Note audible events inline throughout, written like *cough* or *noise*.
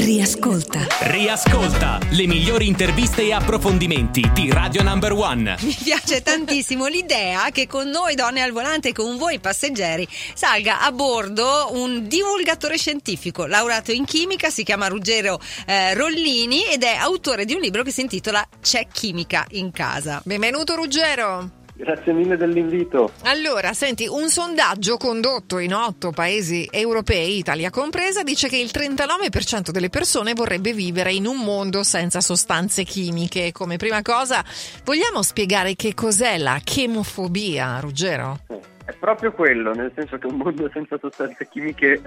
Riascolta. Riascolta le migliori interviste e approfondimenti di Radio Number One. Mi piace tantissimo l'idea che con noi donne al volante e con voi passeggeri salga a bordo un divulgatore scientifico laureato in chimica, si chiama Ruggero eh, Rollini ed è autore di un libro che si intitola C'è chimica in casa. Benvenuto Ruggero. Grazie mille dell'invito. Allora, senti, un sondaggio condotto in otto paesi europei, Italia compresa, dice che il 39% delle persone vorrebbe vivere in un mondo senza sostanze chimiche. Come prima cosa, vogliamo spiegare che cos'è la chemofobia, Ruggero? È proprio quello, nel senso che un mondo senza sostanze chimiche eh,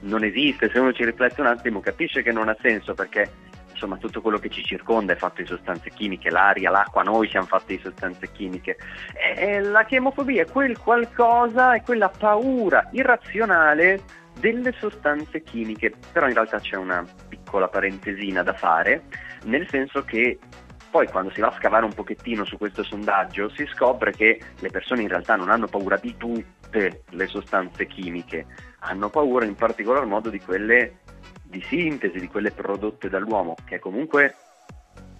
non esiste. Se uno ci riflette un attimo, capisce che non ha senso perché insomma tutto quello che ci circonda è fatto di sostanze chimiche, l'aria, l'acqua, noi siamo fatti di sostanze chimiche. E la chemofobia è quel qualcosa, è quella paura irrazionale delle sostanze chimiche, però in realtà c'è una piccola parentesina da fare, nel senso che poi quando si va a scavare un pochettino su questo sondaggio si scopre che le persone in realtà non hanno paura di tutte le sostanze chimiche, hanno paura in particolar modo di quelle di sintesi di quelle prodotte dall'uomo, che è comunque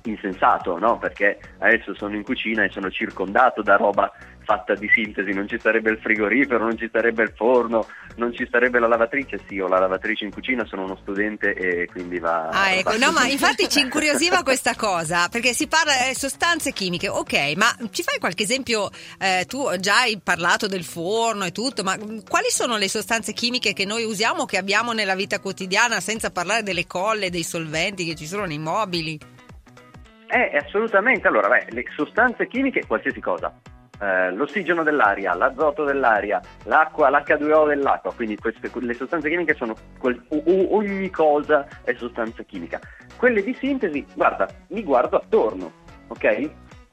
insensato, no? Perché adesso sono in cucina e sono circondato da roba fatta di sintesi, non ci sarebbe il frigorifero, non ci sarebbe il forno, non ci sarebbe la lavatrice, sì, ho la lavatrice in cucina, sono uno studente e quindi va... Ah, ecco, va no, ma infatti ci incuriosiva *laughs* questa cosa, perché si parla di sostanze chimiche, ok, ma ci fai qualche esempio, eh, tu già hai parlato del forno e tutto, ma quali sono le sostanze chimiche che noi usiamo, che abbiamo nella vita quotidiana, senza parlare delle colle, dei solventi che ci sono nei mobili? Eh, assolutamente, allora, beh, le sostanze chimiche, qualsiasi cosa, eh, l'ossigeno dell'aria, l'azoto dell'aria, l'acqua, l'H2O dell'acqua, quindi queste, le sostanze chimiche sono quel, ogni cosa è sostanza chimica. Quelle di sintesi, guarda, mi guardo attorno, ok?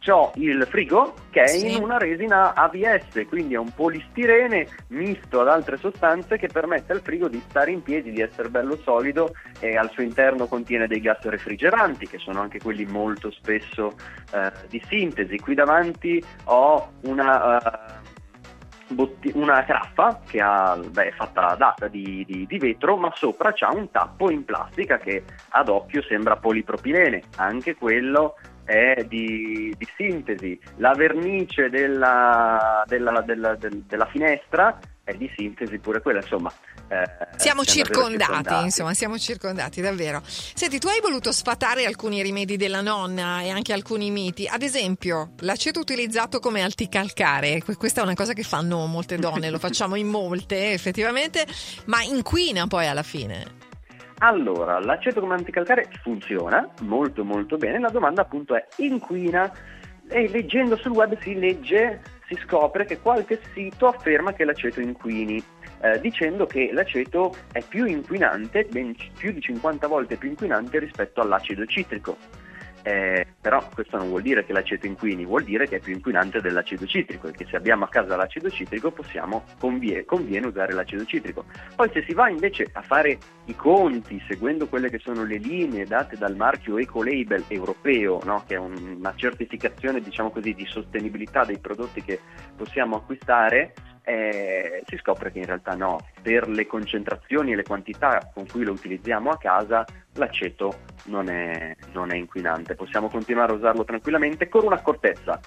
Ho il frigo che è Sì. in una resina ABS, quindi è un polistirene misto ad altre sostanze che permette al frigo di stare in piedi, di essere bello solido e al suo interno contiene dei gas refrigeranti che sono anche quelli molto spesso eh, di sintesi. Qui davanti ho una, eh, botti- una caraffa che ha, beh, è fatta data di, di- di vetro, ma sopra c'ha un tappo in plastica che ad occhio sembra polipropilene. Anche quello è di, di sintesi. La vernice della, della- della- del- della finestra è di sintesi pure quella, insomma. eh, Siamo davvero circondati, insomma, siamo circondati davvero. Senti, tu hai voluto sfatare alcuni rimedi della nonna e anche alcuni miti. Ad esempio, l'aceto utilizzato come anticalcare. Que- Questa è una cosa che fanno molte donne, lo *laughs* facciamo in molte effettivamente, ma inquina poi alla fine. Allora, l'aceto come anticalcare funziona molto molto bene, la domanda appunto è inquina e leggendo sul web si legge, si scopre che qualche sito afferma che l'aceto inquini, eh, dicendo che l'aceto è più inquinante, ben c- più di 50 volte più inquinante rispetto all'acido citrico. Eh, però questo non vuol dire che l'aceto inquini, vuol dire che è più inquinante dell'acido citrico e che se abbiamo a casa l'acido citrico possiamo, convie- conviene usare l'acido citrico. Poi se si va invece a fare i conti seguendo quelle che sono le linee date dal marchio Ecolabel europeo, no? che è un- una certificazione diciamo così, di sostenibilità dei prodotti che possiamo acquistare, eh, si scopre che in realtà no, per le concentrazioni e le quantità con cui lo utilizziamo a casa l'aceto non è, non è inquinante, possiamo continuare a usarlo tranquillamente con un'accortezza.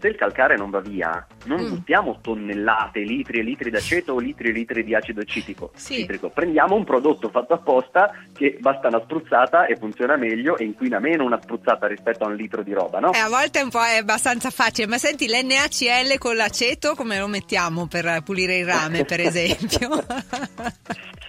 Se il calcare non va via, non Mm. buttiamo tonnellate, litri e litri d'aceto o litri e litri di acido citrico. Sì. citrico. Prendiamo un prodotto fatto apposta che basta una spruzzata e funziona meglio e inquina meno una spruzzata rispetto a un litro di roba, no? Eh, a volte è un po' è abbastanza facile, ma senti l'NaCl con l'aceto come lo mettiamo per pulire il rame, per *laughs* esempio? *laughs*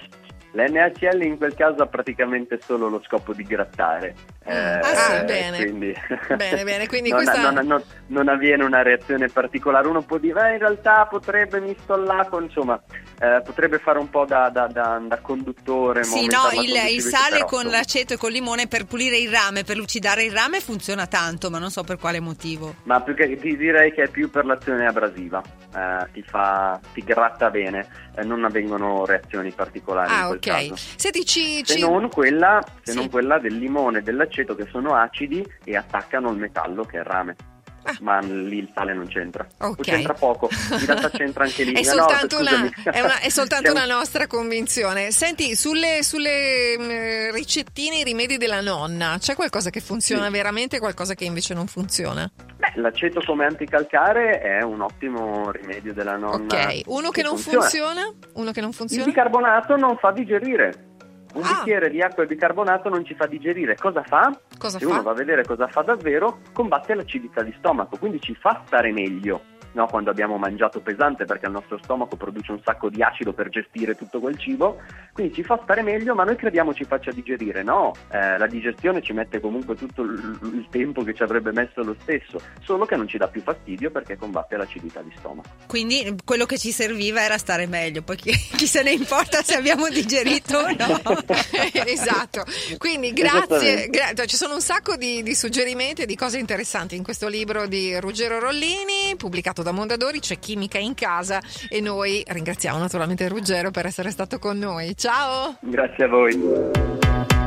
L'NaCl in quel caso ha praticamente solo lo scopo di grattare. Eh, Ah, sì, eh, bene. Quindi, *laughs* Bene, bene, quindi non, questa- non- non- non avviene una reazione particolare. Uno può dire, "Eh, in realtà potrebbe misto all'acqua, insomma, eh, potrebbe fare un po' da, da- da- da conduttore. Sì, no, il, il sale però, con l'aceto e col limone per pulire il rame, per lucidare il rame funziona tanto, ma non so per quale motivo. Ma più che ti direi che è più per l'azione abrasiva, Eh, ti fa, ti gratta bene, eh, non avvengono reazioni particolari in Ah, quel ok. caso. Senti, ci, Se ci- non, quella, se Sì. non quella del limone e dell'aceto che sono acidi e attaccano il metallo che è il rame. Ah. Ma lì il sale non c'entra. O Ok. c'entra poco, in realtà c'entra anche lì. *laughs* È No, soltanto, una, scusami. è una- è soltanto una nostra convinzione. Senti, sulle, sulle, mh, ricettine, i rimedi della nonna, c'è qualcosa che funziona Sì. veramente e qualcosa che invece non funziona? Beh, l'aceto come anticalcare è un ottimo rimedio della nonna. ok, uno che, non funziona. Uno che non Il funziona? bicarbonato non fa digerire. Un Ah. bicchiere di acqua e bicarbonato non ci fa digerire. Cosa fa? Cosa Se fa? uno va a vedere cosa fa davvero, combatte l'acidità di stomaco, quindi ci fa stare meglio. No, quando abbiamo mangiato pesante perché il nostro stomaco produce un sacco di acido per gestire tutto quel cibo, quindi ci fa stare meglio, ma noi crediamo ci faccia digerire. No, eh, la digestione ci mette comunque tutto il, il tempo che ci avrebbe messo lo stesso, solo che non ci dà più fastidio perché combatte l'acidità di stomaco. Quindi quello che ci serviva era stare meglio, poi chi, chi se ne importa se abbiamo digerito o no. *laughs* esatto, quindi grazie, gra- cioè, ci sono un sacco di, di suggerimenti e di cose interessanti in questo libro di Ruggero Rollini, pubblicato da Mondadori, c'è Chimica in casa e noi ringraziamo naturalmente Ruggero per essere stato con noi. Ciao! Grazie a voi.